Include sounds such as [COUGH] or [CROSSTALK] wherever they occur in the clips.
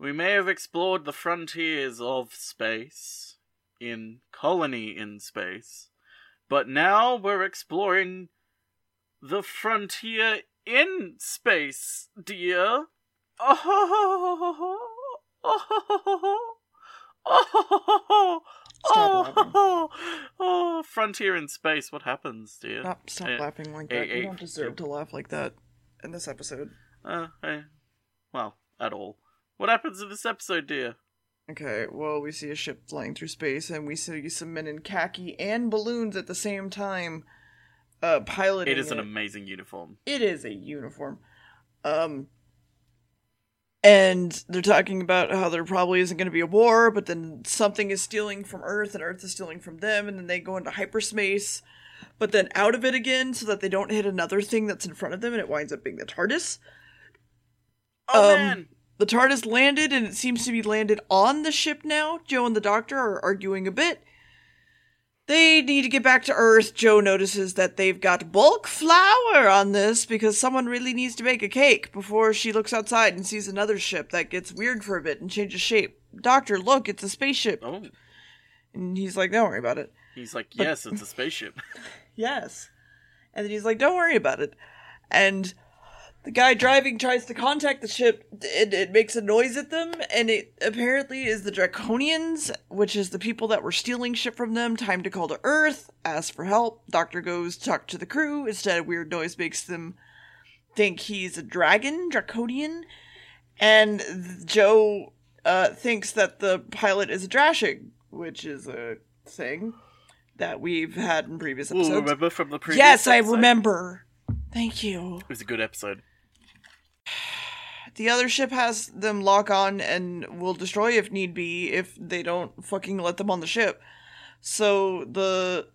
We may have explored the frontiers of space in Colony in Space, but now we're exploring the frontier in space, dear. Oh, oh, oh, oh, oh, frontier in space. What happens, dear? Stop, stop Eh, laughing like eh, that. eh, you don't deserve eh. to laugh like that in this episode. Uh, eh, well, at all. What happens in this episode, dear? Okay, well, we see a ship flying through space, and we see some men in khaki and balloons at the same time, uh, piloting. It is an amazing uniform. it is a uniform. Um, and they're talking about how there probably isn't going to be a war, but then something is stealing from Earth, and Earth is stealing from them, and then they go into hyperspace, but then out of it again, so that they don't hit another thing that's in front of them, and it winds up being the TARDIS. Oh Um, man! The TARDIS landed, and it seems to be landed on the ship now. Jo and the Doctor are arguing a bit. They need to get back to Earth. Jo notices that they've got bulk flour on this because someone really needs to bake a cake before she looks outside and sees another ship that gets weird for a bit and changes shape. Doctor, look, it's a spaceship. Oh, And he's like, don't worry about it. he's like, yes, it's a spaceship. [LAUGHS] Yes. And then he's like, don't worry about it. And the guy driving tries to contact the ship. It, it makes a noise at them, and it apparently is the Draconians, which is the people that were stealing ship from them. Time to call to Earth, ask for help. Doctor goes to talk to the crew. Instead, a weird noise makes them think he's a dragon, Draconian. And Jo uh, thinks that the pilot is a Drashig, which is a thing that we've had in previous Ooh, episodes. remember from the previous Yes, I remember. Thank you. It was a good episode. The other ship has them lock on and will destroy if need be if they don't fucking let them on the ship. So the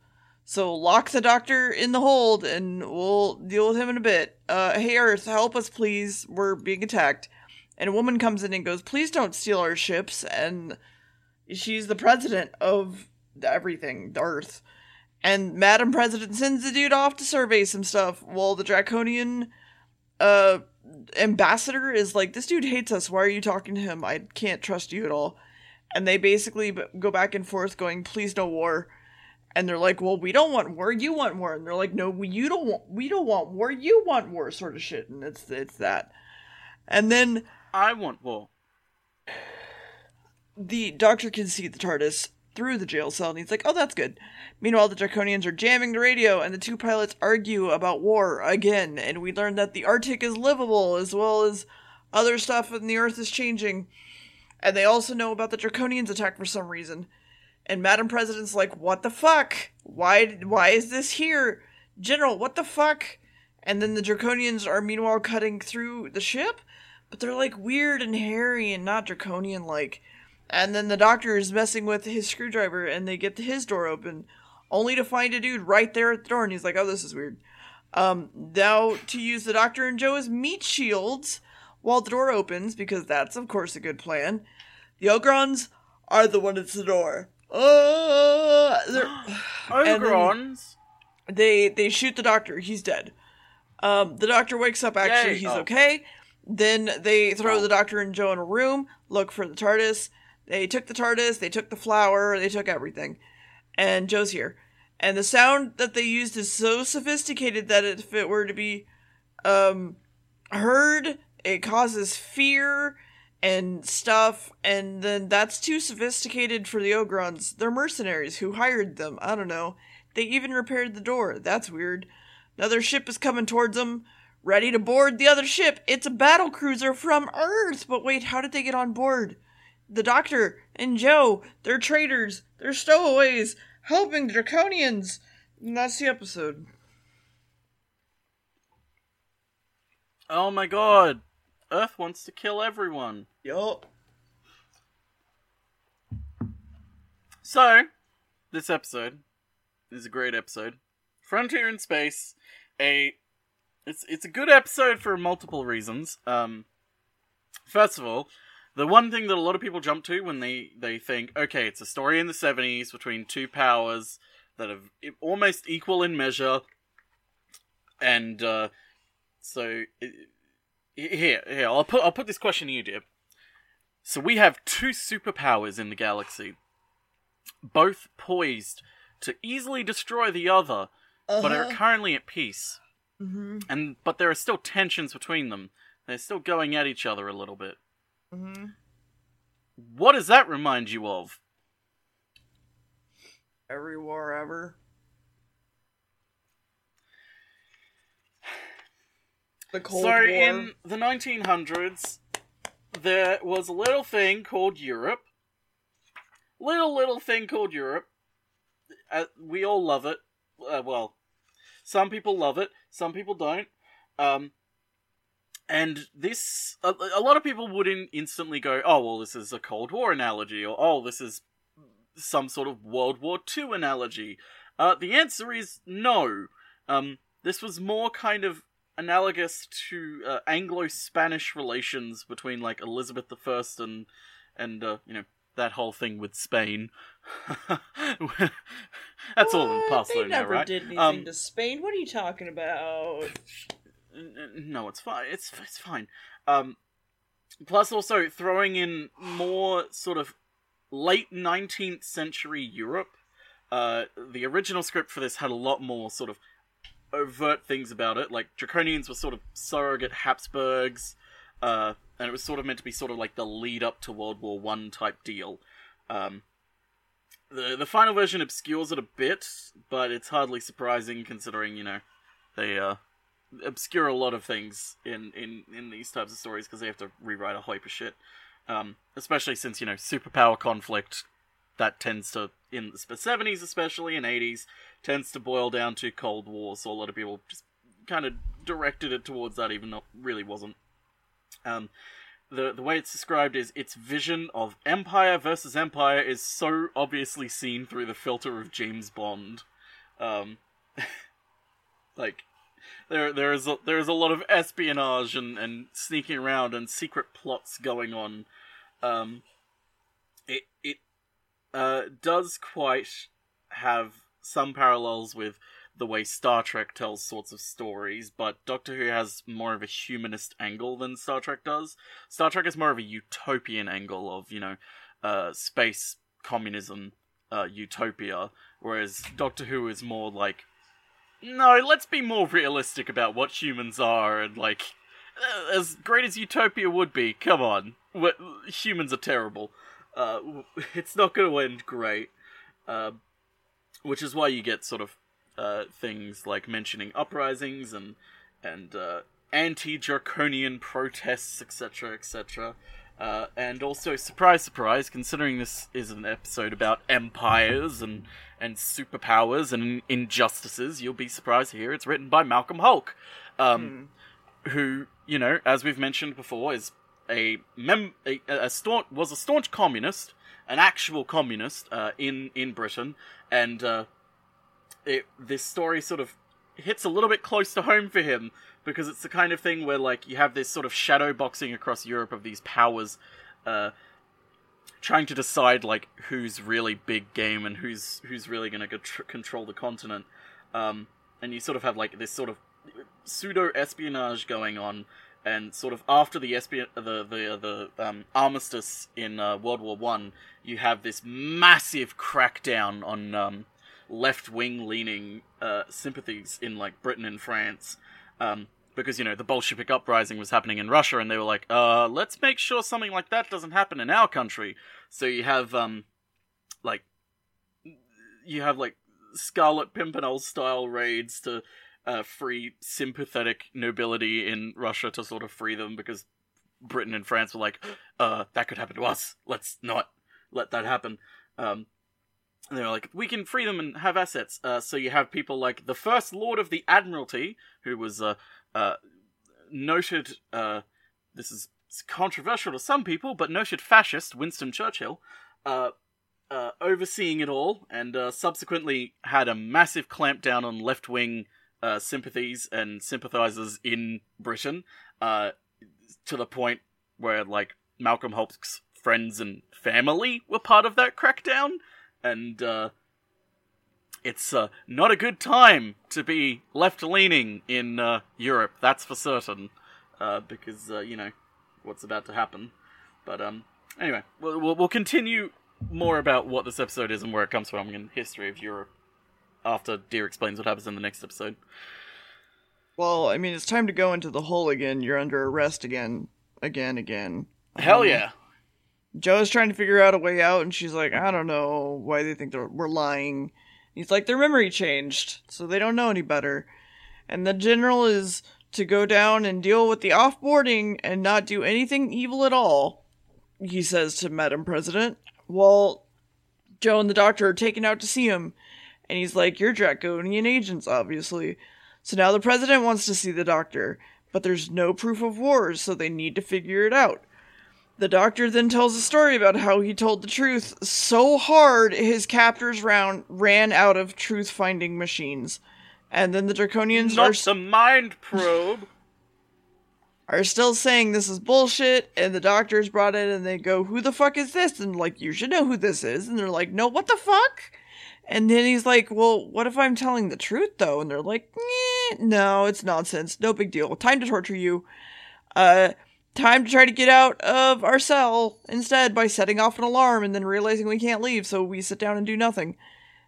so lock the doctor in the hold and we'll deal with him in a bit. Uh hey Earth, help us please. We're being attacked. And a woman comes in and goes, "Please don't steal our ships." And she's the president of everything, Earth. And Madam President sends the dude off to survey some stuff while the Draconian uh ambassador is like this dude hates us. Why are you talking to him? I can't trust you at all. And they basically go back and forth going please no war. And they're like well we don't want war. You want war. And they're like no we, you don't want we don't want war. You want war sort of shit. And it's it's that. And then I want war. the doctor can see the TARDIS through the jail cell, and he's like, "Oh, that's good." Meanwhile, the Draconians are jamming the radio, and the two pilots argue about war again. And we learn that the Arctic is livable, as well as other stuff, and the Earth is changing. And they also know about the Draconians attack for some reason. And Madam President's like, "What the fuck? Why? Why is this here, General? What the fuck?" And then the Draconians are meanwhile cutting through the ship, but they're like weird and hairy and not Draconian like. And then the doctor is messing with his screwdriver and they get his door open, only to find a dude right there at the door and he's like, Oh, this is weird. Um, now to use the doctor and Jo as meat shields while the door opens, because that's of course a good plan. The Ogrons are the one at the door. Uh, [SIGHS] Ogrons. they they shoot the doctor. He's dead. Um, the doctor wakes up. Actually, Yay. he's Oh. okay. Then they throw the doctor and Jo in a room, look for the TARDIS. They took the TARDIS, they took the flour, they took everything, and Jo's here. And the sound that they used is so sophisticated that if it were to be um, heard, it causes fear and stuff. And then that's too sophisticated for the Ogrons. They're mercenaries who hired them. I don't know. They even repaired the door. That's weird. Another ship is coming towards them, ready to board the other ship. It's a battle cruiser from Earth. But wait, how did they get on board? The Doctor and Jo, they're traitors. They're stowaways, helping Draconians. And that's the episode. Oh my god. Earth wants to kill everyone. Yup. So, this episode is a great episode. Frontier in Space, a it's it's a good episode for multiple reasons. Um first of all, the one thing that a lot of people jump to when they they think, okay, it's a story in the 70s between two powers that are almost equal in measure and uh so here here I'll put I'll put this question to you, dear. So we have two superpowers in the galaxy, both poised to easily destroy the other, but are Uh-huh. currently at peace. Mm-hmm. And but there are still tensions between them. They're still going at each other a little bit. Mm-hmm. What does that remind you of? Every war ever. The Cold so War. in the 1900s, there was a little thing called Europe. Little little thing called Europe. Uh, we all love it. Uh, well, some people love it, some people don't. Um, and this, a, a lot of people would in, instantly go, "Oh, well, this is a Cold War analogy," or "Oh, this is some sort of World War II analogy." Uh, the answer is no. Um, this was more kind of analogous to uh, Anglo-Spanish relations between like Elizabeth I and and uh, you know that whole thing with Spain. [LAUGHS] That's all in the What? past, They though, now, never right? did anything Um, to Spain. What are you talking about? No, it's fine. It's it's fine. Um, plus, also throwing in more sort of late nineteenth century Europe. Uh, the original script for this had a lot more sort of overt things about it. Like Draconians were sort of surrogate Habsburgs, uh, and it was sort of meant to be sort of like the lead up to World War One type deal. Um, the the final version obscures it a bit, but it's hardly surprising considering you know they uh obscure a lot of things in in in these types of stories because they have to rewrite a heap of shit. Um, especially since you know superpower conflict that tends to in the seventies especially and eighties tends to boil down to Cold War. So a lot of people just kind of directed it towards that, even though it really wasn't. Um, the the way it's described is its vision of empire versus empire is so obviously seen through the filter of James Bond. Um, [LAUGHS] like there there is a, there is a lot of espionage and, and sneaking around and secret plots going on. Um, it it uh, does quite have some parallels with the way Star Trek tells sorts of stories, but Doctor Who has more of a humanist angle than Star Trek does. Star Trek is more of a utopian angle of you know uh, space communism uh, utopia, whereas Doctor Who is more like no, let's be more realistic about what humans are and like uh, as great as utopia would be. Come on, humans are terrible. Uh, [LAUGHS] it's not going to end great, uh, which is why you get sort of uh, things like mentioning uprisings and and uh, anti-draconian protests, etc., etc. Uh, and also, surprise, surprise, considering this is an episode about empires and, and superpowers and injustices, you'll be surprised to hear it's written by Malcolm Hulke, um, who, you know, as we've mentioned before, is a mem a, a staunch was a staunch communist, an actual communist uh, in in Britain, and uh, it this story sort of hits a little bit close to home for him because it's the kind of thing where like you have this sort of shadow boxing across Europe of these powers uh trying to decide like who's really big game and who's who's really going to tr- control the continent um and you sort of have like this sort of pseudo espionage going on and sort of after the espion the the the um, armistice in uh, World War 1 you have this massive crackdown on um left wing leaning uh, sympathies in like Britain and France. Um, because you know the Bolshevik uprising was happening in Russia, and they were like, "Uh, let's make sure something like that doesn't happen in our country." So you have um, like, you have like Scarlet Pimpernel style raids to uh, free sympathetic nobility in Russia to sort of free them because Britain and France were like, "Uh, that could happen to us. Let's not let that happen." Um, and they were like, we can free them and have assets. Uh, so you have people like the First Lord of the Admiralty, who was a uh, uh, noted, uh, this is controversial to some people, but noted fascist Winston Churchill, uh, uh, overseeing it all, and subsequently had a massive clampdown on left wing sympathies and sympathizers in Britain, to the point where, like, Malcolm Hulke's friends and family were part of that crackdown and uh, it's uh, not a good time to be left leaning in uh, Europe. That's for certain, uh, because uh, you know what's about to happen. But um, Anyway, we'll, we'll, we'll continue more about what this episode is and where it comes from in history of Europe after Deer explains what happens in the next episode. Well, I mean, it's time to go into the hole again. You're under arrest again, again, again. Hell Um, yeah! Jo's trying to figure out a way out, and she's like, I don't know why they think we're lying. He's like, their memory changed, so they don't know any better. And the general is to go down and deal with the offboarding and not do anything evil at all, he says to Madam President. While Jo and the doctor are taken out to see him, and he's like, You're Draconian agents, obviously. So now the president wants to see the doctor, but there's no proof of wars, so they need to figure it out. The doctor then tells a story about how he told the truth so hard his captors round ran out of truth finding machines. And then the Draconians are, Not the mind probe. [LAUGHS] are still saying this is bullshit, and the doctors brought in and they go, Who the fuck is this? And like, you should know who this is. And they're like, No, what the fuck? And then he's like, Well, what if I'm telling the truth though? And they're like, No, it's nonsense. No big deal. Time to torture you. Uh, time to try to get out of our cell instead by setting off an alarm and then realizing we can't leave, so we sit down and do nothing.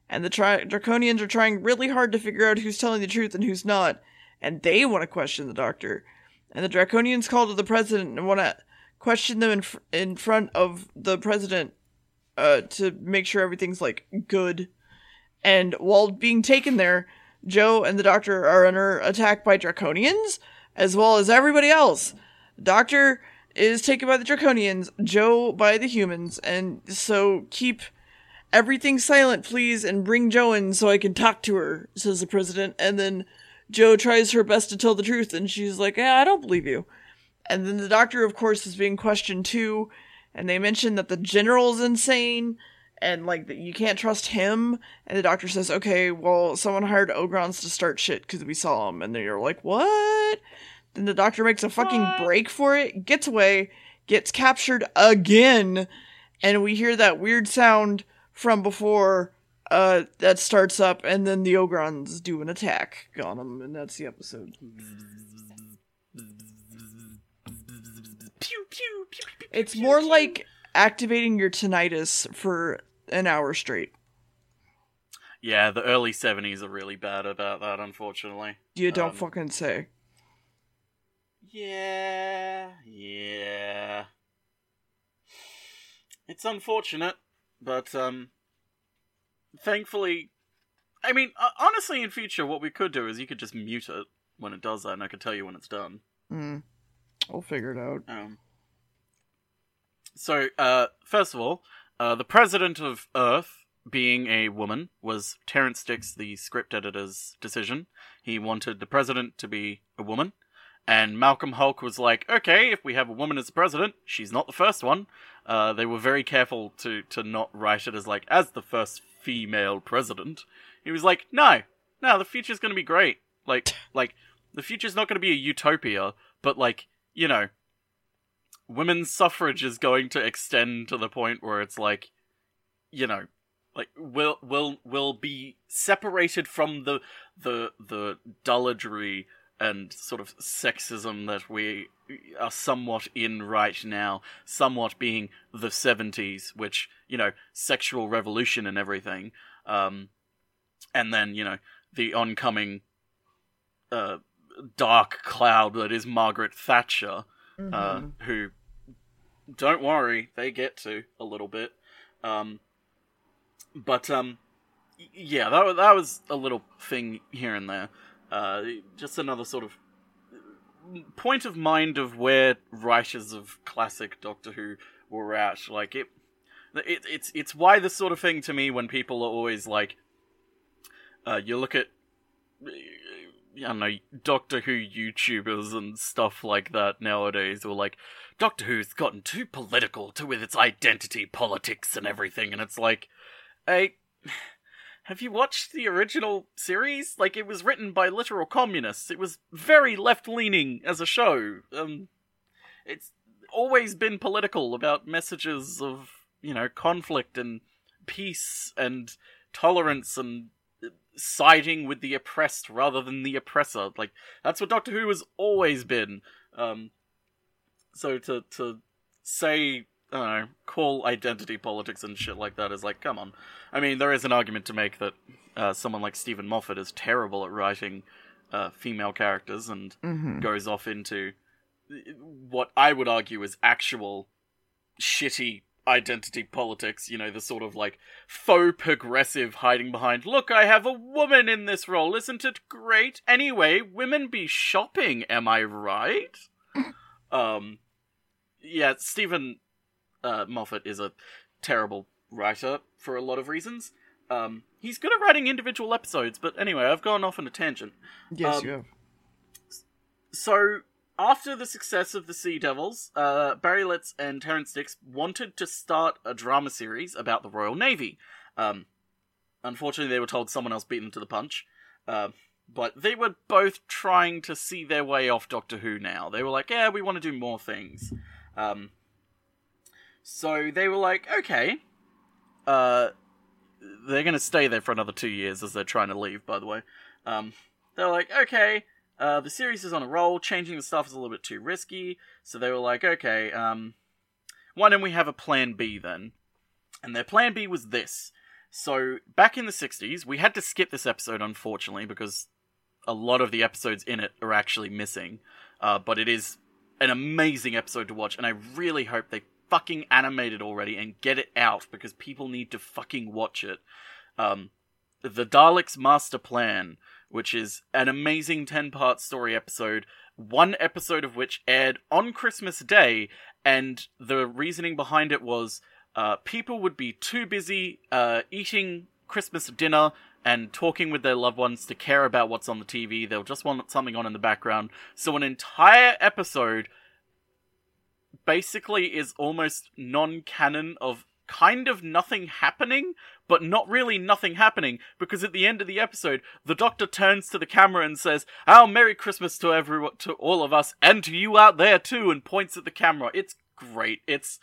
And the tri- Draconians are trying really hard to figure out who's telling the truth and who's not, and they want to question the doctor. And the Draconians call to the president and want to question them in fr- in front of the president uh, to make sure everything's like good. And while being taken there, Joe and the doctor are under attack by Draconians, as well as everybody else. Doctor is taken by the Draconians, Jo by the humans, and so keep everything silent, please, and bring Jo in so I can talk to her, says the president. And then Jo tries her best to tell the truth, and she's like, yeah, I don't believe you. And then the doctor, of course, is being questioned too, and they mention that the general's insane, and like that you can't trust him. And the doctor says, okay, well, someone hired Ogrons to start shit because we saw him. And then you're like, what? Then the doctor makes a fucking What? break for it, gets away, gets captured again, and we hear that weird sound from before uh that starts up and then the ogrons do an attack on him and that's the episode Pew, pew, pew, pew, pew, it's pew, more pew. like activating your tinnitus for an hour straight Yeah, the early 70s are really bad about that, unfortunately. you don't Um, fucking say Yeah, yeah. It's unfortunate, but um thankfully I mean, uh, honestly in future what we could do is you could just mute it when it does that and I could tell you when it's done. mm. we'll figure it out Um So, uh first of all, uh the president of Earth being a woman was Terrance Dicks, the script editor's decision. He wanted the president to be a woman. And Malcolm Hulke was like, okay, if we have a woman as the president, she's not the first one. Uh, they were very careful to, to not write it as like, as the first female president. He was like, no, no, the future's gonna be great. Like, [LAUGHS] like, the future's not gonna be a utopia, but like, you know, women's suffrage is going to extend to the point where it's like, you know, like will will will be separated from the the the dulledry and sort of sexism that we are somewhat in right now, somewhat being the 70s, which, you know, sexual revolution and everything. Um, and then, you know, the oncoming uh, dark cloud that is Margaret Thatcher, uh, Mhm. who, don't worry, they get to a little bit. Um, but, um, yeah, that, that was a little thing here and there. Uh, just another sort of point of mind of where writers of classic Doctor Who were at. Like it, it it's it's why this sort of thing to me when people are always like, uh, you look at, I don't know, Doctor Who YouTubers and stuff like that nowadays, are like, Doctor Who's gotten too political to with its identity politics and everything, and it's like, hey. Have you watched the original series? Like, it was written by literal communists. It was very left leaning as a show. Um, it's always been political about messages of, you know, conflict and peace and tolerance and siding with the oppressed rather than the oppressor. Like, that's what Doctor Who has always been. Um, so to, to say I don't know, call identity politics and shit like that is like, come on. I mean, there is an argument to make that uh, someone like Steven Moffat is terrible at writing uh, female characters and Mm-hmm. goes off into what I would argue is actual shitty identity politics, you know, the sort of like faux progressive hiding behind, look, I have a woman in this role, isn't it great? Anyway, women be shopping, am I right? [LAUGHS] um, yeah, Steven uh, Moffat is a terrible writer for a lot of reasons. Um, he's good at writing individual episodes, but anyway, I've gone off on a tangent. Yes, Um, you have. So, after the success of the Sea Devils, uh, Barry Letts and Terrance Dicks wanted to start a drama series about the Royal Navy. Um, unfortunately, they were told someone else beat them to the punch. Uh, but they were both trying to see their way off Doctor Who now. They were like, yeah, we want to do more things. Um, so they were like, okay. Uh, they're going to stay there for another two years as they're trying to leave, by the way. Um, they're like, okay, uh, the series is on a roll. Changing the stuff is a little bit too risky. So they were like, okay, um, why don't we have a plan B then? And their plan B was this. So back in the 60s, we had to skip this episode, unfortunately, because a lot of the episodes in it are actually missing. Uh, but it is an amazing episode to watch, and I really hope they fucking animated already and get it out because people need to fucking watch it. Um, the Daleks' Master Plan, which is an amazing 10 part story episode, one episode of which aired on Christmas Day, and the reasoning behind it was uh, people would be too busy uh, eating Christmas dinner and talking with their loved ones to care about what's on the TV. They'll just want something on in the background. So, an entire episode basically is almost non canon of kind of nothing happening, but not really nothing happening, because at the end of the episode, the Doctor turns to the camera and says, "Our Merry Christmas to everyone, to all of us, and to you out there too," and points at the camera. It's great. It's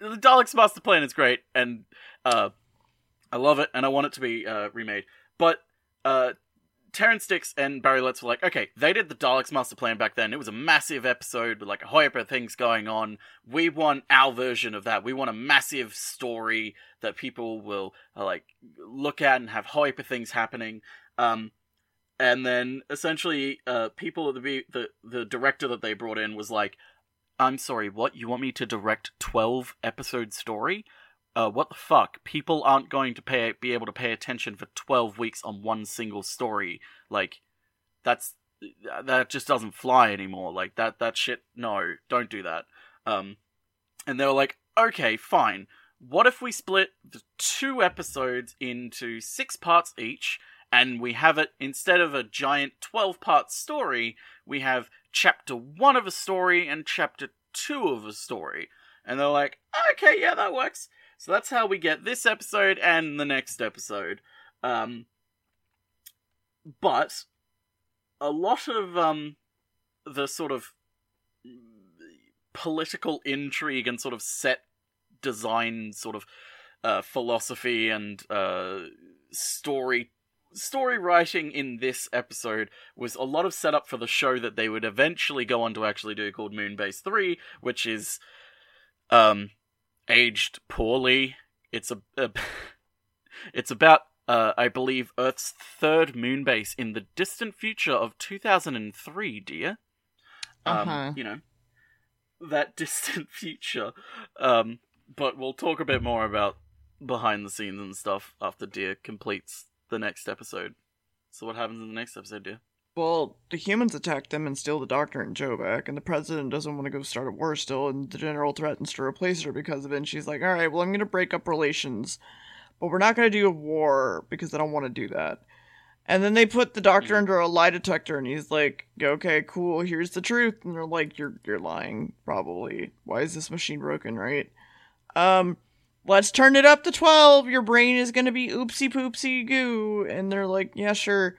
the Daleks Master Plan is great, and uh, I love it, and I want it to be uh, remade. But uh, Terrance Dicks and Barry Letts were like, okay, they did the Daleks Master Plan back then. It was a massive episode with like a of things going on. We want our version of that. We want a massive story that people will uh, like look at and have of things happening. Um, and then essentially, uh, people the the the director that they brought in was like, I'm sorry, what? You want me to direct twelve episode story? Uh, what the fuck? People aren't going to pay be able to pay attention for twelve weeks on one single story. Like, that's that just doesn't fly anymore. Like that that shit. No, don't do that. Um, and they were like, okay, fine. What if we split the two episodes into six parts each, and we have it instead of a giant twelve part story, we have chapter one of a story and chapter two of a story. And they're like, okay, yeah, that works. So that's how we get this episode and the next episode. Um, but a lot of um, the sort of political intrigue and sort of set design sort of uh, philosophy and uh, story story writing in this episode was a lot of setup for the show that they would eventually go on to actually do called Moonbase 3, which is um aged poorly. It's a, a [LAUGHS] it's about uh, I believe Earth's third moon base in the distant future of 2003, dear. Um, Uh-huh. you know that [LAUGHS] distant future. Um, but we'll talk a bit more about behind the scenes and stuff after Deer completes the next episode. So what happens in the next episode, Dear? Well, the humans attack them and steal the doctor and Jo back, and the president doesn't want to go start a war still, and the general threatens to replace her because of it, and she's like, alright, well, I'm gonna break up relations, but we're not gonna do a war because I don't want to do that. And then they put the doctor Mhm. under a lie detector, and he's like, okay, cool, here's the truth. And they're like, you're, you're lying, probably. Why is this machine broken, right? Um, let's turn it up to 12. Your brain is gonna be oopsie poopsie goo. And they're like, yeah, sure.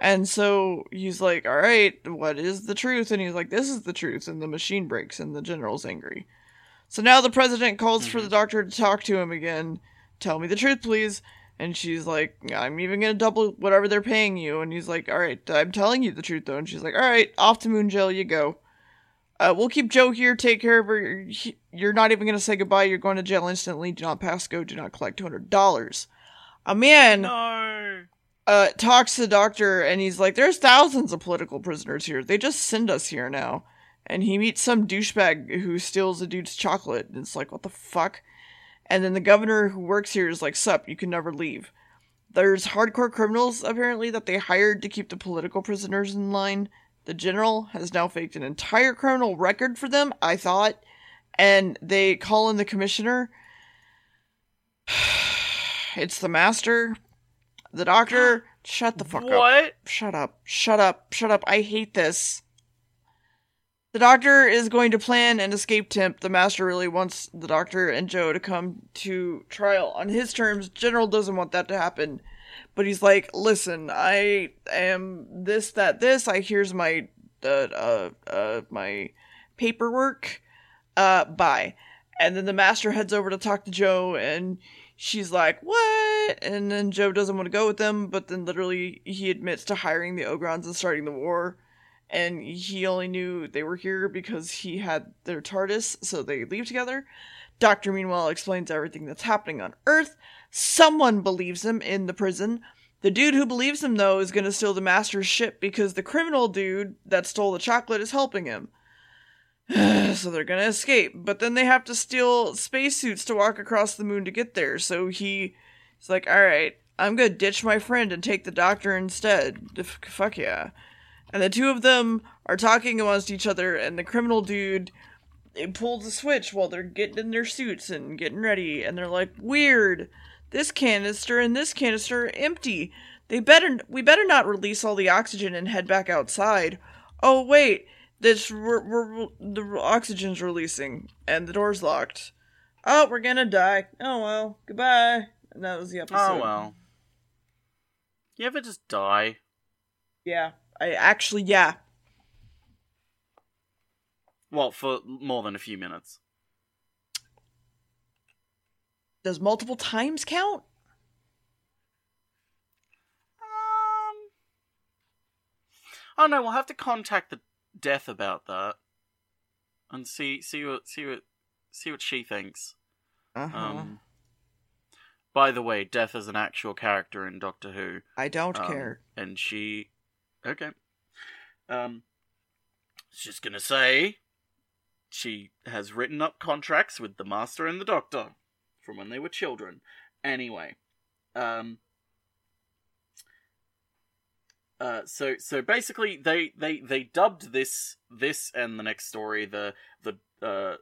And so he's like, all right, what is the truth? And he's like, this is the truth. And the machine breaks, and the general's angry. So now the president calls for the doctor to talk to him again. Tell me the truth, please. And she's like, I'm even going to double whatever they're paying you. And he's like, all right, I'm telling you the truth, though. And she's like, all right, off to Moon Jail you go. Uh, we'll keep Jo here. Take care of her. You're not even going to say goodbye. You're going to jail instantly. Do not pass go. Do not collect $200. A man No. Uh, talks to the doctor and he's like, There's thousands of political prisoners here. They just send us here now. And he meets some douchebag who steals a dude's chocolate. And it's like, What the fuck? And then the governor who works here is like, Sup, you can never leave. There's hardcore criminals, apparently, that they hired to keep the political prisoners in line. The general has now faked an entire criminal record for them, I thought. And they call in the commissioner. [SIGHS] It's the master. The doctor. [GASPS] Shut the fuck up. What? Shut up. Shut up. Shut up. I hate this. The doctor is going to plan an escape temp. The master really wants the doctor and Jo to come to trial on his terms. General doesn't want that to happen. But he's like, listen, I am this, that, this. I here's my, uh, uh, uh, my paperwork. Uh, bye. And then the master heads over to talk to Jo and she's like, what? And then Jo doesn't want to go with them, but then literally he admits to hiring the Ogrons and starting the war. And he only knew they were here because he had their TARDIS, so they leave together. Doctor, meanwhile, explains everything that's happening on Earth. Someone believes him in the prison. The dude who believes him, though, is going to steal the Master's ship because the criminal dude that stole the chocolate is helping him. [SIGHS] so they're gonna escape. But then they have to steal spacesuits to walk across the moon to get there. So he, he's like, alright, I'm gonna ditch my friend and take the doctor instead. F- fuck yeah. And the two of them are talking amongst each other, and the criminal dude it pulls the switch while they're getting in their suits and getting ready, and they're like, weird. This canister and this canister are empty. They better we better not release all the oxygen and head back outside. Oh wait, this we're, we're, the oxygen's releasing and the door's locked. Oh, we're gonna die. Oh well, goodbye. And that was the episode. Oh well. You ever just die? Yeah, I actually yeah. Well, for more than a few minutes. Does multiple times count? Um. Oh no, we'll have to contact the Death about that and see see what see what see what she thinks. Uh-huh. Um. By the way, Death is an actual character in Doctor Who. I don't um, care. And she, okay. Um, she's gonna say she has written up contracts with the Master and the Doctor from when they were children. Anyway, um, uh, so so basically they they they dubbed this this and the next story the the uh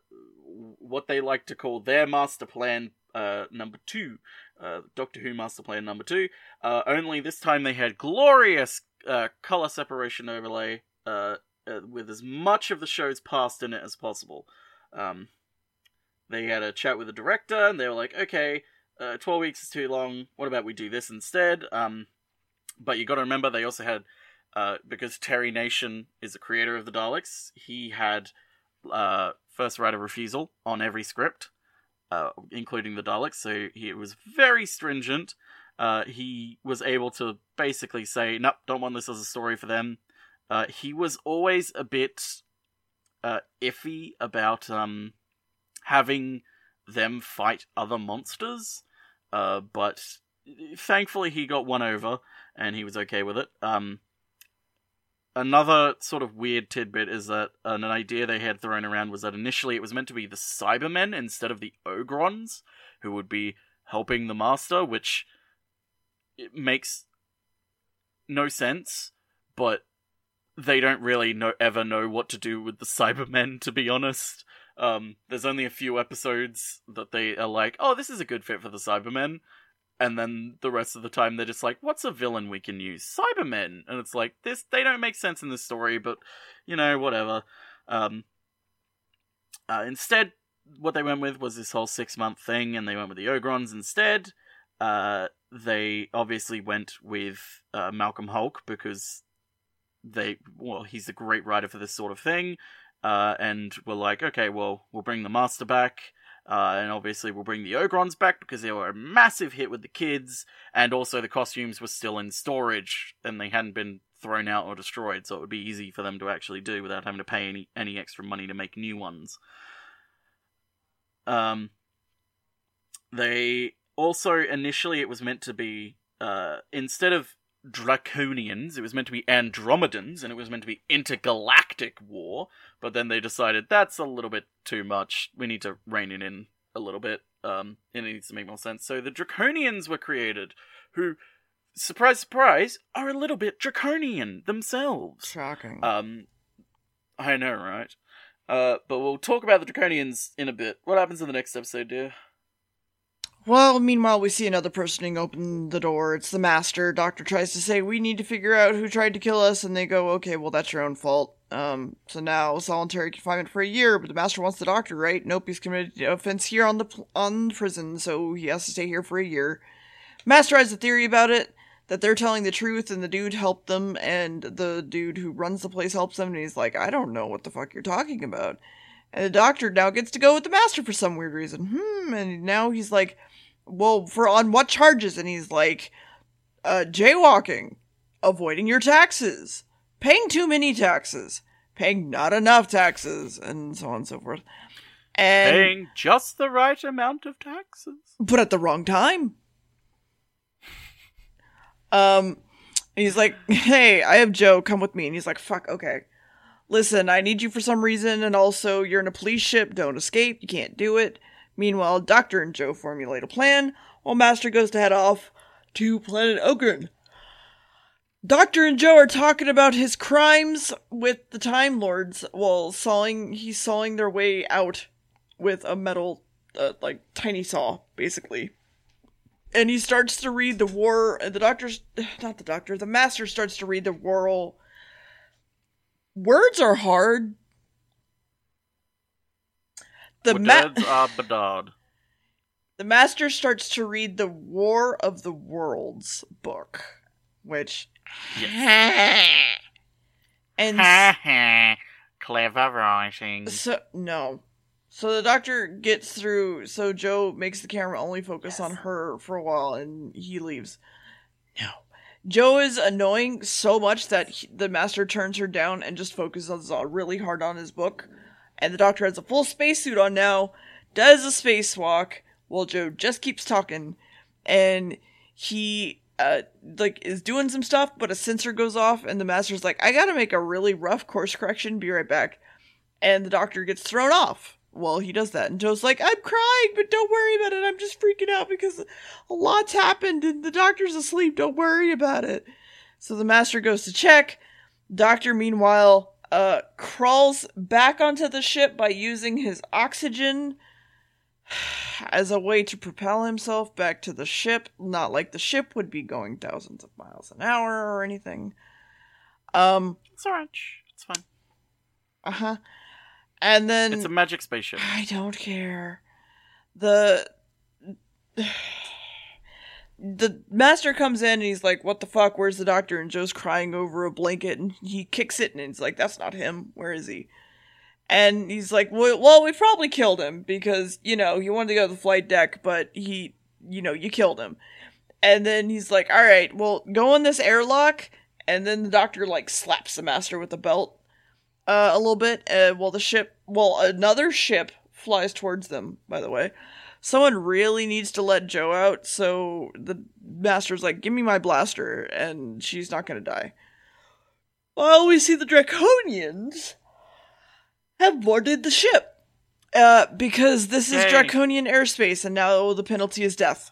what they like to call their master plan uh number two. Uh Doctor Who master plan number two. Uh only this time they had glorious uh color separation overlay with as much of the show's past in it as possible. Um they had a chat with the director and they were like okay uh 12 weeks is too long. What about we do this instead? Um but you got to remember they also had uh, because Terry Nation is the creator of the Daleks. He had uh, first right of refusal on every script, uh, including the Daleks. So he was very stringent. Uh, he was able to basically say, "Nope, don't want this as a story for them." Uh, he was always a bit uh, iffy about um, having them fight other monsters, but thankfully he got one over and he was okay with it. Um, another sort of weird tidbit is that an idea they had thrown around was that initially it was meant to be the Cybermen instead of the Ogrons who would be helping the Master, which it makes no sense, but they don't really know ever know what to do with the Cybermen, to be honest. Um, there's only a few episodes that they are like, oh, this is a good fit for the Cybermen and then the rest of the time they're just like what's a villain we can use? Cybermen! And it's like this they don't make sense in this story but you know whatever. Um uh, instead what they went with was this whole six month thing and they went with the ogrons instead. Uh they obviously went with uh, malcolm Hulke because they well he's a great writer for this sort of thing uh and we're like okay well we'll bring the master back uh, and obviously, we'll bring the Ogrons back because they were a massive hit with the kids, and also the costumes were still in storage and they hadn't been thrown out or destroyed, so it would be easy for them to actually do without having to pay any any extra money to make new ones. Um, they also initially it was meant to be uh, instead of Draconians, it was meant to be Andromedans, and it was meant to be intergalactic war. But then they decided that's a little bit too much. We need to rein it in a little bit. Um, and it needs to make more sense. So the Draconians were created, who, surprise, surprise, are a little bit draconian themselves. Shocking. Um, I know, right? Uh, but we'll talk about the Draconians in a bit. What happens in the next episode, dear? Well, meanwhile, we see another person open the door. It's the master. Doctor tries to say, We need to figure out who tried to kill us, and they go, Okay, well, that's your own fault. Um, so now solitary confinement for a year, but the master wants the doctor, right? Nope, he's committed offense here on the pl- on prison, so he has to stay here for a year. Master has a theory about it that they're telling the truth, and the dude helped them, and the dude who runs the place helps them, and he's like, I don't know what the fuck you're talking about. And the doctor now gets to go with the master for some weird reason. Hmm, and now he's like, well, for on what charges? And he's like, uh, jaywalking, avoiding your taxes, paying too many taxes, paying not enough taxes, and so on and so forth. And Paying just the right amount of taxes. but at the wrong time. Um, he's like, "Hey, I have Jo. Come with me." And he's like, "Fuck, okay. Listen, I need you for some reason, and also you're in a police ship. Don't escape. You can't do it." Meanwhile, Doctor and Jo formulate a plan, while Master goes to head off to planet Ogren. Doctor and Jo are talking about his crimes with the Time Lords while sawing. He's sawing their way out with a metal, uh, like tiny saw, basically and he starts to read the war the doctor's [SIGHS] not the doctor the master starts to read the world words are hard the ma- are bedard. the master starts to read the war of the worlds book which and Clever writing. so no. So the doctor gets through so jo makes the camera only focus on her for a while and he leaves. No. Jo is annoying so much that he, the master turns her down and just focuses on really hard on his book and the doctor has a full spacesuit on now does a spacewalk while jo just keeps talking and he uh like is doing some stuff but a sensor goes off and the master's like i gotta make a really rough course correction be right back and the doctor gets thrown off while he does that. And Jo's like, I'm crying, but don't worry about it. I'm just freaking out because a lot's happened and the doctor's asleep. Don't worry about it. So the master goes to check. Doctor, meanwhile, uh, crawls back onto the ship by using his oxygen as a way to propel himself back to the ship. Not like the ship would be going thousands of miles an hour or anything. Um, It's alright. It's fine. uh huh. And then It's a magic spaceship. I don't care. The the master comes in and he's like, "What the fuck? Where's the doctor?" And Jo's crying over a blanket, and he kicks it, and he's like, "That's not him. Where is he?" And he's like, "Well, well we probably killed him because you know he wanted to go to the flight deck, but he, you know, you killed him." And then he's like, "All right, well, go in this airlock." And then the doctor like slaps the master with the belt uh, a little bit. Uh, while the ship, well, another ship flies towards them. By the way, someone really needs to let Jo out. So the master's like, "Give me my blaster," and she's not gonna die. Well, we see the Draconians have boarded the ship. Uh, because this is Yay. draconian airspace, and now the penalty is death.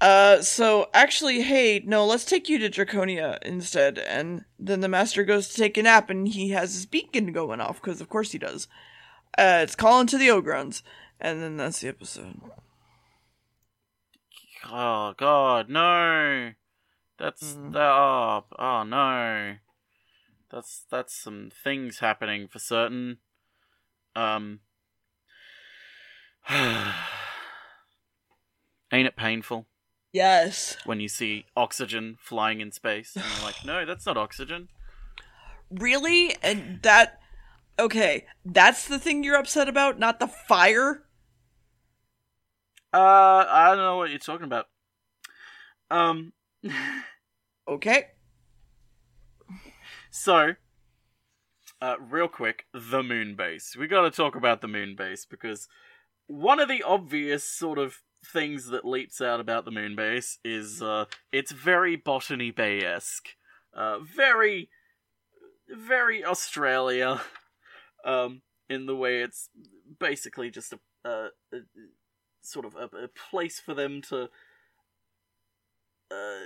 Uh, so actually, hey, no, let's take you to Draconia instead. And then the master goes to take a nap, and he has his beacon going off, because of course he does. Uh, it's calling to the Ogrons. And then that's the episode. Oh god, no. That's Mhm. that. Oh, oh no. That's that's some things happening for certain. Um. [SIGHS] Ain't it painful Yes. when you see oxygen flying in space and you're like, no, that's not oxygen. Really? And that. Okay, that's the thing you're upset about, not the fire? Uh, I don't know what you're talking about. Um, [LAUGHS] Okay. So, uh, real quick, the moon base. We got to talk about the moon base because one of the obvious sort of things that leaps out about the moon base is uh, it's very Botany Bay esque, uh, very, very Australia, um, in the way it's basically just a, a sort of a, a, place for them to. Uh,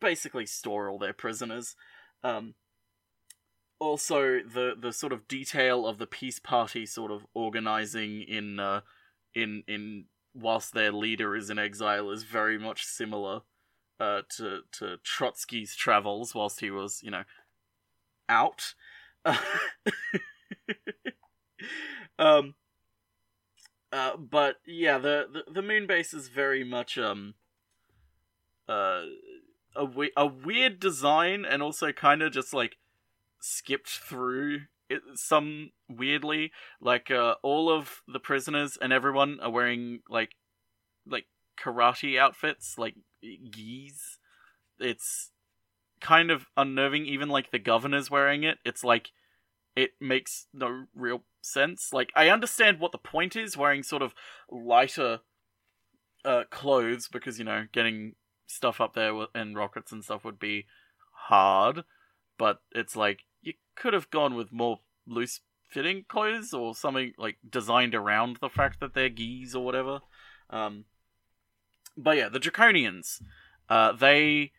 basically store all their prisoners. Um, also, the the sort of detail of the peace party sort of organizing in uh, in in whilst their leader is in exile is very much similar uh, to to Trotsky's travels whilst he was you know out. [LAUGHS] um. Uh, but yeah, the, the the moon base is very much um uh a, we- a weird design and also kind of just like skipped through it some weirdly. Like uh, all of the prisoners and everyone are wearing like like karate outfits like gis it's kind of unnerving even like the governor's wearing it. It's like it makes no real sense like i understand what the point is wearing sort of lighter uh, clothes because you know getting stuff up there and rockets and stuff would be hard, but it's like you could have gone with more loose fitting clothes or something like designed around the fact that they're geese or whatever. Um, but yeah, the Draconians, uh, they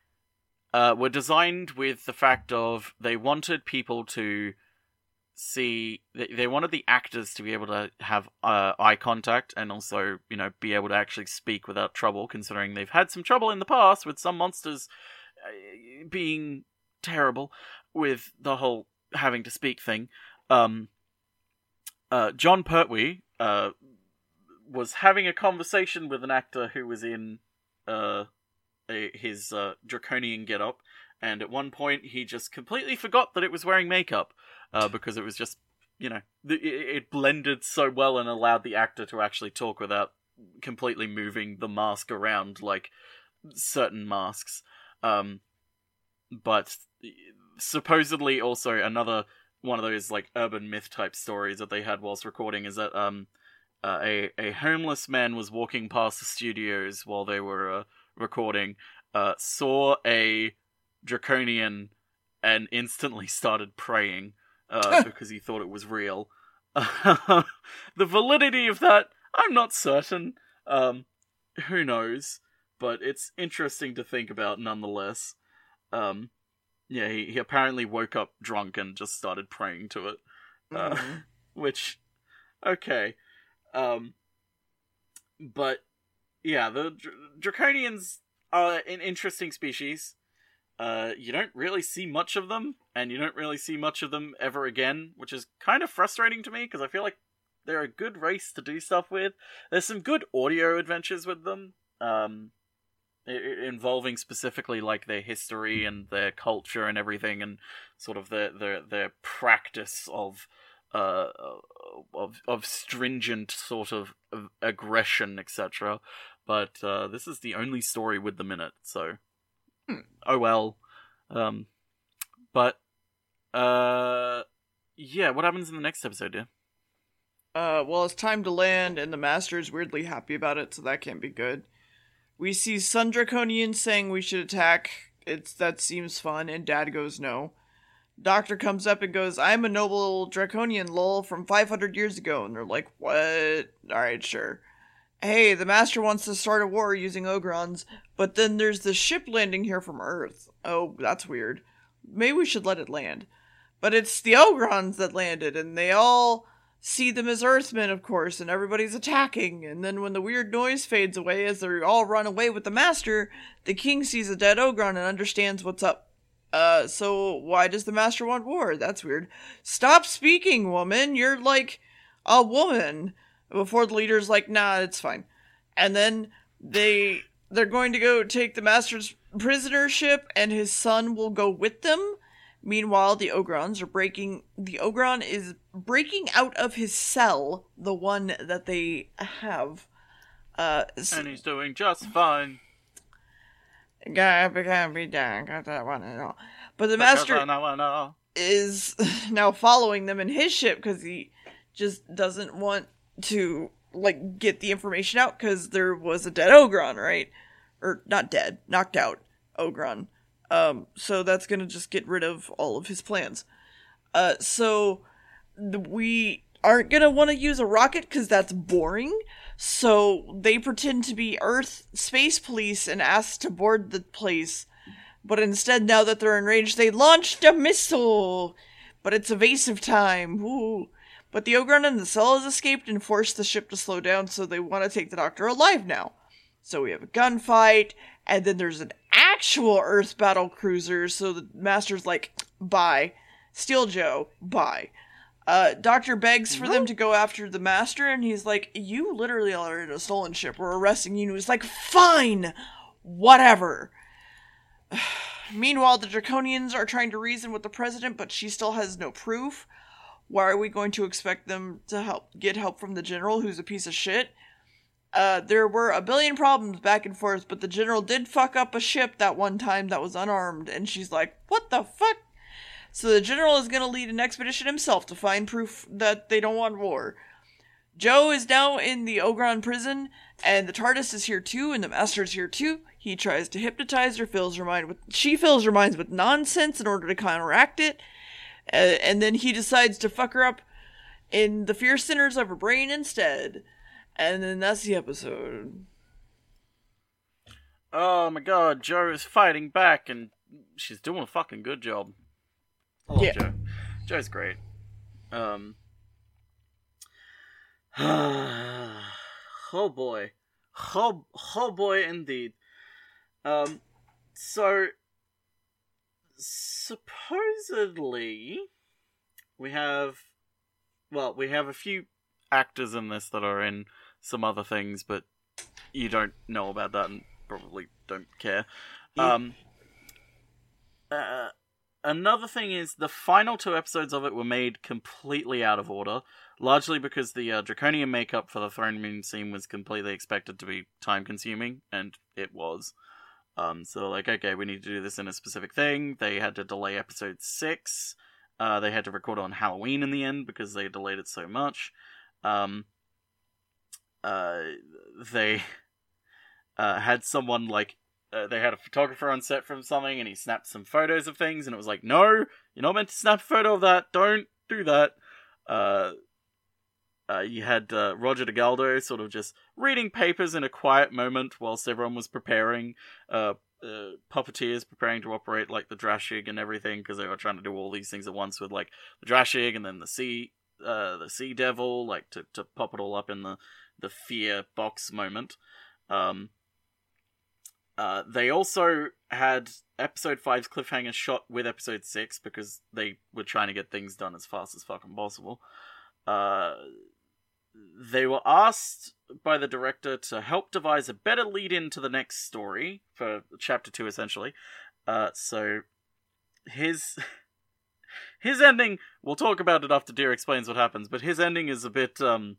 uh, were designed with the fact of they wanted people to see they, wanted the actors to be able to have uh, eye contact and also you know be able to actually speak without trouble considering they've had some trouble in the past with some monsters uh, being terrible with the whole having to speak thing. Um uh jon pertwee uh was having a conversation with an actor who was in uh a, his uh, draconian get up and at one point he just completely forgot that it was wearing makeup uh, because it was just you know it, it blended so well and allowed the actor to actually talk without completely moving the mask around like certain masks. Um, but supposedly also another one of those like urban myth type stories that they had whilst recording is that um uh, a a homeless man was walking past the studios while they were uh, recording, uh, saw a draconian, and instantly started praying uh, [LAUGHS] because he thought it was real. [LAUGHS] the validity of that, I'm not certain. Um, who knows? But it's interesting to think about nonetheless. Um, yeah, he, he apparently woke up drunk and just started praying to it. Uh, mm-hmm. [LAUGHS] Which, okay. Um, but, yeah, the Dr- Draconians are an interesting species. Uh, you don't really see much of them, and you don't really see much of them ever again, which is kind of frustrating to me because I feel like they're a good race to do stuff with. There's some good audio adventures with them, um, involving specifically like their history and their culture and everything, and sort of their their their practice of uh of of stringent sort of aggression, etc. But uh, this is the only story with them in it, so hmm, oh well. Um, but uh, yeah. What happens in the next episode, yeah? Uh, well, it's time to land, and the master is weirdly happy about it, so that can't be good. We see Sun Draconian saying we should attack. It's that seems fun, and Dad goes no. Doctor comes up and goes, "I'm a noble Draconian, lol, from 500 years ago," and they're like, "What? All right, sure." Hey, the Master wants to start a war using Ogrons, but then there's the ship landing here from Earth. Oh, that's weird. Maybe we should let it land. But it's the Ogrons that landed, and they all see them as Earthmen, of course, and everybody's attacking. And then when the weird noise fades away as they all run away with the Master, the King sees a dead Ogron and understands what's up. Uh, so why does the Master want war? That's weird. Stop speaking, woman. You're like a woman before the leader's like, nah, it's fine. And then they they're going to go take the master's prisonership and his son will go with them. Meanwhile, the Ogrons are breaking the Ogron is breaking out of his cell, the one that they have. Uh, and he's doing just fine. Gotta, gotta be done. Got that one and all. But the Because master is [LAUGHS] now following them in his ship because he just doesn't want to like get the information out because there was a dead Ogron, right? Or not dead, knocked out Ogron. Um, so that's gonna just get rid of all of his plans. Uh, so we aren't gonna want to use a rocket because that's boring. So they pretend to be Earth space police and ask to board the place. But instead, now that they're enraged, they launched a missile. But it's evasive time. Woo. But the Ogron and the Cell has escaped and forced the ship to slow down, so they want to take the Doctor alive now. So we have a gunfight, and then there's an actual Earth battle cruiser. So the Master's like, bye. Steel Jo, bye. Uh, Doctor begs for them to go after the Master, and he's like, You literally are in a stolen ship. We're arresting you. And he's like, Fine, whatever. [SIGHS] Meanwhile, the Draconians are trying to reason with the President, but she still has no proof. Why are we going to expect them to help get help from the General, who's a piece of shit? Uh, there were a billion problems back and forth, but the General did fuck up a ship that one time that was unarmed, and she's like, What the fuck? So the general is going to lead an expedition himself to find proof that they don't want war. Jo is now in the Ogron prison, and the TARDIS is here too, and the Master is here too. He tries to hypnotize her, fills her mind with she fills her minds with nonsense in order to counteract it, uh, and then he decides to fuck her up in the fear centers of her brain instead. And then that's the episode. Oh my god, Jo is fighting back and she's doing a fucking good job. I love Yeah. Jo. Jo's great. Um [SIGHS] Oh boy. Oh, oh boy indeed. Um so supposedly we have well, we have a few actors in this that are in some other things, but you don't know about that and probably don't care. Yeah. Um, uh, another thing is the final two episodes of it were made completely out of order, largely because the uh, draconian makeup for the throne moon scene was completely expected to be time consuming, and it was. Um, so like, okay, we need to do this in a specific thing. They had to delay episode six. Uh, they had to record on Halloween in the end because they delayed it so much. Um, uh, they [LAUGHS] uh, had someone like uh, they had a photographer on set from something, and he snapped some photos of things, and it was like, no, you're not meant to snap a photo of that. Don't do that. Uh, you had uh, Roger Delgado sort of just reading papers in a quiet moment whilst everyone was preparing. Uh, uh, puppeteers preparing to operate like the Drashig and everything because they were trying to do all these things at once with like the Drashig and then the Sea, uh, the Sea Devil, like to to pop it all up in the the fear box moment. Um, uh, they also had episode five's cliffhanger shot with episode six because they were trying to get things done as fast as fucking possible. Uh, they were asked by the director to help devise a better lead in to the next story for chapter two, essentially. Uh, so his [LAUGHS] his ending. We'll talk about it after Deer explains what happens, but his ending is a bit um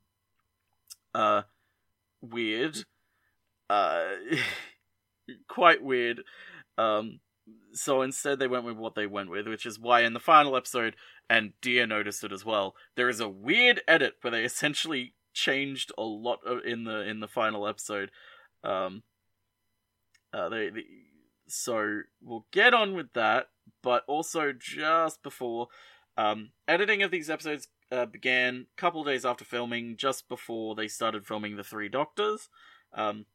uh weird. Uh, [LAUGHS] quite weird. Um, so instead, they went with what they went with, which is why in the final episode, and Deer noticed it as well. There is a weird edit where they [LAUGHS] essentially changed a lot of, in the in the final episode. Um, uh, they, they so we'll get on with that, but also just before, um, editing of these episodes uh, began a couple days after filming, just before they started filming the Three Doctors. Um,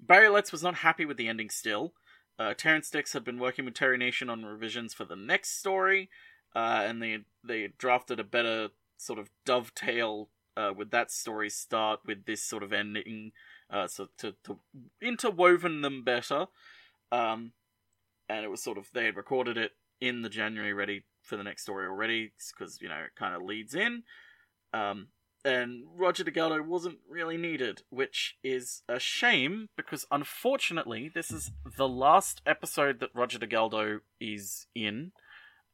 Barry Letts was not happy with the ending still. Uh, Terrance Dicks had been working with Terry Nation on revisions for the next story, uh, and they they drafted a better sort of dovetail uh, with that story start with this sort of ending, uh, so to, to interwoven them better. Um, and it was sort of they had recorded it in the January ready for the next story already because you know it kind of leads in. Um, and Roger Delgado wasn't really needed, which is a shame because unfortunately this is the last episode that Roger Delgado is in.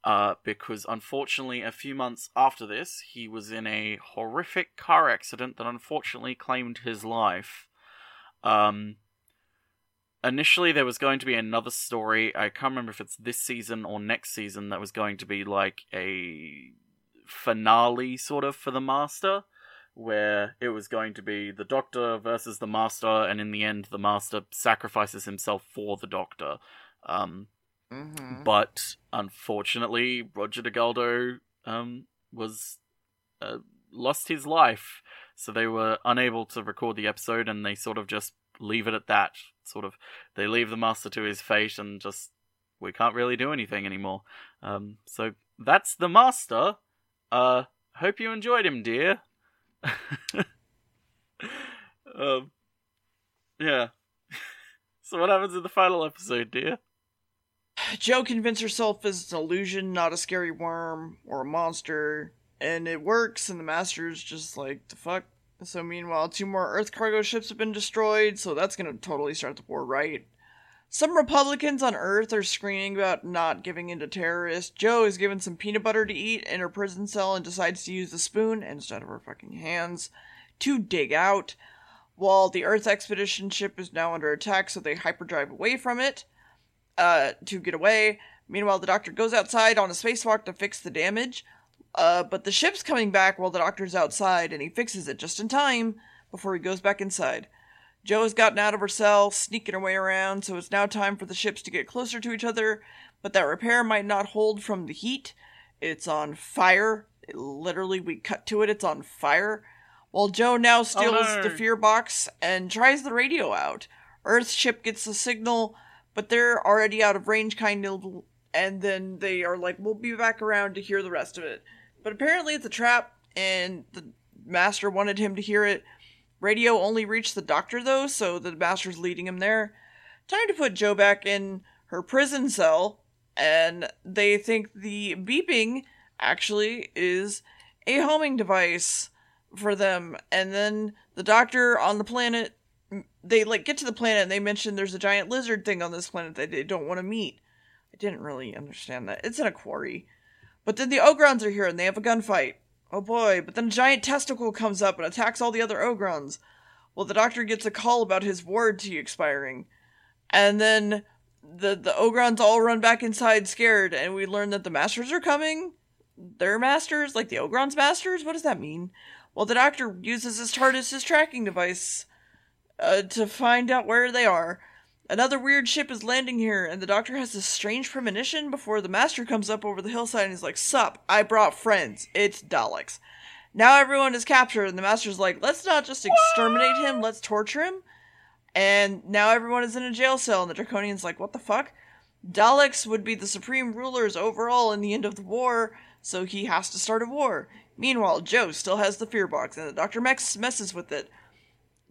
Uh, because unfortunately, a few months after this, he was in a horrific car accident that unfortunately claimed his life. Um, initially there was going to be another story. I can't remember if it's this season or next season that was going to be like a finale sort of for the Master, where it was going to be the Doctor versus the Master, and in the end, the Master sacrifices himself for the Doctor. Um, Mm-hmm. but unfortunately, Roger Delgado um, was uh, lost his life, so they were unable to record the episode, and they sort of just leave it at that. Sort of, they leave the master to his fate, and just we can't really do anything anymore. Um, so that's the master. Uh, hope you enjoyed him, dear. [LAUGHS] um, yeah. [LAUGHS] so what happens in the final episode, dear? Jo convinces herself it's an illusion, not a scary worm or a monster, and it works, and the Master's just like, the fuck? So, meanwhile, two more Earth cargo ships have been destroyed, so that's gonna totally start the war, right? Some Republicans on Earth are screaming about not giving in to terrorists. Jo is given some peanut butter to eat in her prison cell and decides to use the spoon instead of her fucking hands to dig out. While the Earth expedition ship is now under attack, so they hyperdrive away from it uh, to get away. Meanwhile, the doctor goes outside on a spacewalk to fix the damage. Uh, but the ship's coming back while the doctor's outside, and he fixes it just in time before he goes back inside. Jo has gotten out of her cell, sneaking her way around, so it's now time for the ships to get closer to each other. But that repair might not hold from the heat. It's on fire. It, literally, we cut to it, it's on fire. While Jo now steals no. the fear box and tries the radio out. Earth's ship gets the signal, but they're already out of range, kind of, and then they are like, we'll be back around to hear the rest of it. But apparently it's a trap, and the master wanted him to hear it. Radio only reached the doctor, though, so the master's leading him there. Time to put Jo back in her prison cell, and they think the beeping actually is a homing device for them. And then the doctor on the planet, they like get to the planet and they mention there's a giant lizard thing on this planet that they don't want to meet. I didn't really understand that. It's in a quarry. But then the Ogrons are here and they have a gunfight. Oh boy, but then a giant testicle comes up and attacks all the other Ogrons. Well, the doctor gets a call about his warranty expiring. And then the the Ogrons all run back inside scared and we learn that the masters are coming. Their masters? Like the Ogrons masters? What does that mean? Well, the doctor uses his TARDIS, tracking device, uh, to find out where they are. Another weird ship is landing here, and the doctor has this strange premonition before the master comes up over the hillside and he's like, Sup, I brought friends. It's Daleks. Now everyone is captured, and the master's like, Let's not just exterminate him, let's torture him. And now everyone is in a jail cell, and the Draconian's like, What the fuck? Daleks would be the supreme rulers overall in the end of the war, so he has to start a war. Meanwhile, Jo still has the fear box, and the Dr. Mex messes with it.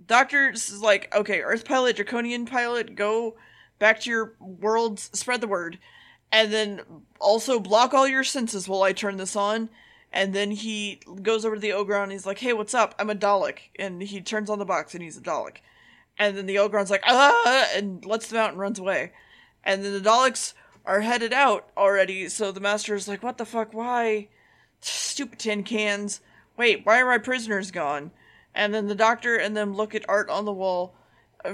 Doctor is like, okay, Earth pilot, Draconian pilot, go back to your worlds, spread the word, and then also block all your senses while I turn this on. And then he goes over to the Ogron and he's like, hey, what's up? I'm a Dalek. And he turns on the box and he's a Dalek. And then the Ogron's like, ah, and lets them out and runs away. And then the Daleks are headed out already, so the Master is like, what the fuck, why? Stupid tin cans. Wait, why are my prisoners gone? And then the doctor and them look at art on the wall uh,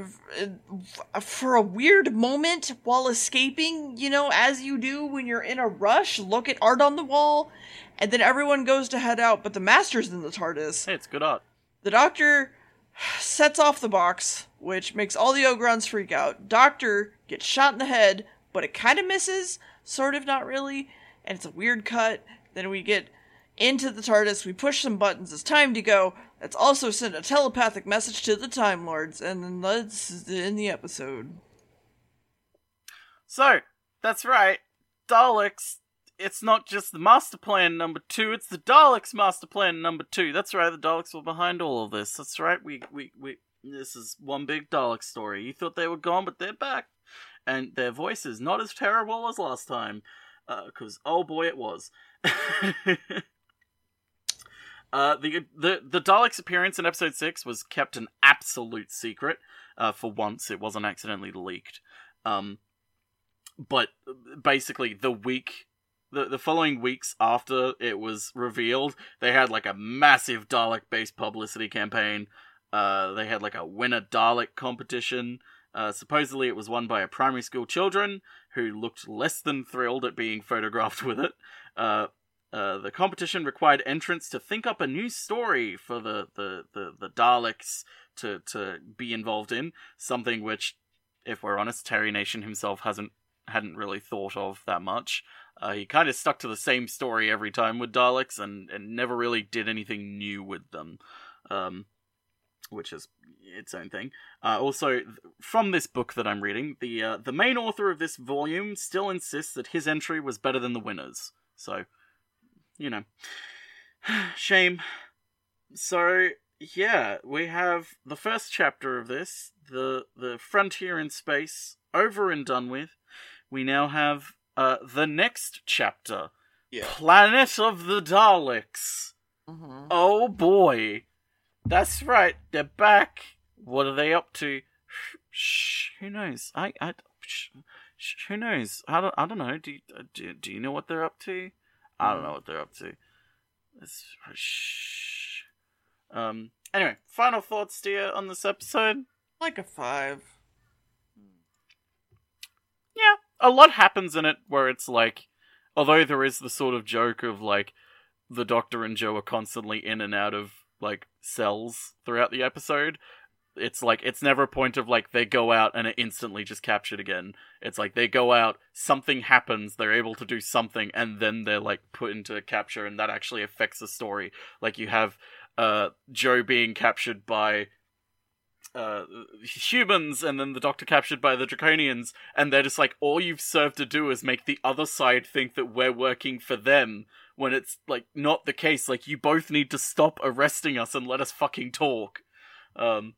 for a weird moment while escaping, you know, as you do when you're in a rush, look at art on the wall, and then everyone goes to head out, but the master's in the TARDIS. Hey, it's good art. The doctor sets off the box, which makes all the Ogrons freak out. Doctor gets shot in the head, but it kind of misses, sort of, not really, and it's a weird cut. Then we get into the TARDIS, we push some buttons, it's time to go. Let's also send a telepathic message to the Time Lords, and then let's end the episode. So, that's right. Daleks, it's not just the master plan number two, it's the Daleks master plan number two. That's right, the Daleks were behind all of this. That's right, we, we, we, this is one big Dalek story. You thought they were gone, but they're back. And their voice is not as terrible as last time. Because, uh, oh boy, it was. [LAUGHS] Uh, the the the Daleks' appearance in episode six was kept an absolute secret. Uh, for once, it wasn't accidentally leaked. Um, but basically, the week, the the following weeks after it was revealed, they had like a massive Dalek-based publicity campaign. Uh, they had like a winner Dalek competition. Uh, supposedly, it was won by a primary school children who looked less than thrilled at being photographed [LAUGHS] with it. Uh, uh, the competition required entrants to think up a new story for the, the, the, the Daleks to, to be involved in, something which, if we're honest, Terry Nation himself hasn't hadn't really thought of that much. Uh, he kind of stuck to the same story every time with Daleks and, and never really did anything new with them, um, which is its own thing. Uh, also, from this book that I'm reading, the uh, the main author of this volume still insists that his entry was better than the winner's. So, you know, [SIGHS] shame. So yeah, we have the first chapter of this, the the frontier in space, over and done with. We now have uh, the next chapter, Yeah. Planet of the Daleks. Mm-hmm. Oh boy, that's right, they're back. What are they up to? Shh, who knows? I, I, shh, who knows? I don't, I don't know. Do, do, do you know what they're up to? I don't know what they're up to. It's, shh. Um. Anyway, final thoughts, dear, on this episode. Like a five. yeah, a lot happens in it where it's like, although there is the sort of joke of like, the Doctor and Jo are constantly in and out of like cells throughout the episode. It's like it's never a point of like they go out and are instantly just captured again. It's like they go out, something happens, they're able to do something, and then they're like put into capture, and that actually affects the story. Like you have uh Jo being captured by uh, humans and then the doctor captured by the draconians and they're just like all you've served to do is make the other side think that we're working for them when it's like not the case like you both need to stop arresting us and let us fucking talk um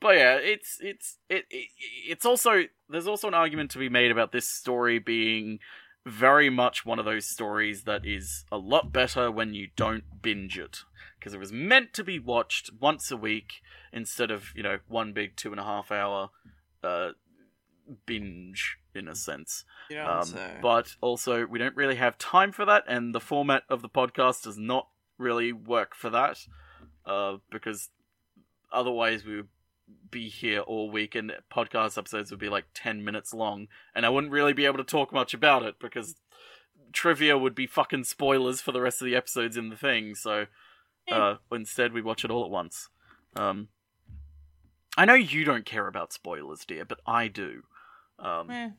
but yeah it's it's it, it it's also there's also an argument to be made about this story being very much one of those stories that is a lot better when you don't binge it because it was meant to be watched once a week instead of you know one big two and a half hour uh, binge in a sense. Know Um, but also we don't really have time for that, and the format of the podcast does not really work for that uh, because otherwise we would be here all week and podcast episodes would be like 10 minutes long and i wouldn't really be able to talk much about it because trivia would be fucking spoilers for the rest of the episodes in the thing so uh, instead we watch it all at once um, i know you don't care about spoilers dear but i do um, Eh.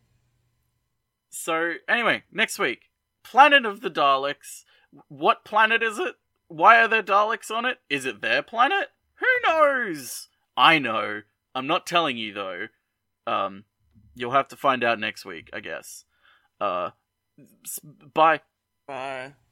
so anyway, next week, Planet of the Daleks. What planet is it? Why are there Daleks on it? Is it their planet? Who knows? I know. I'm not telling you though. Um, you'll have to find out next week, I guess. Uh, bye. Bye.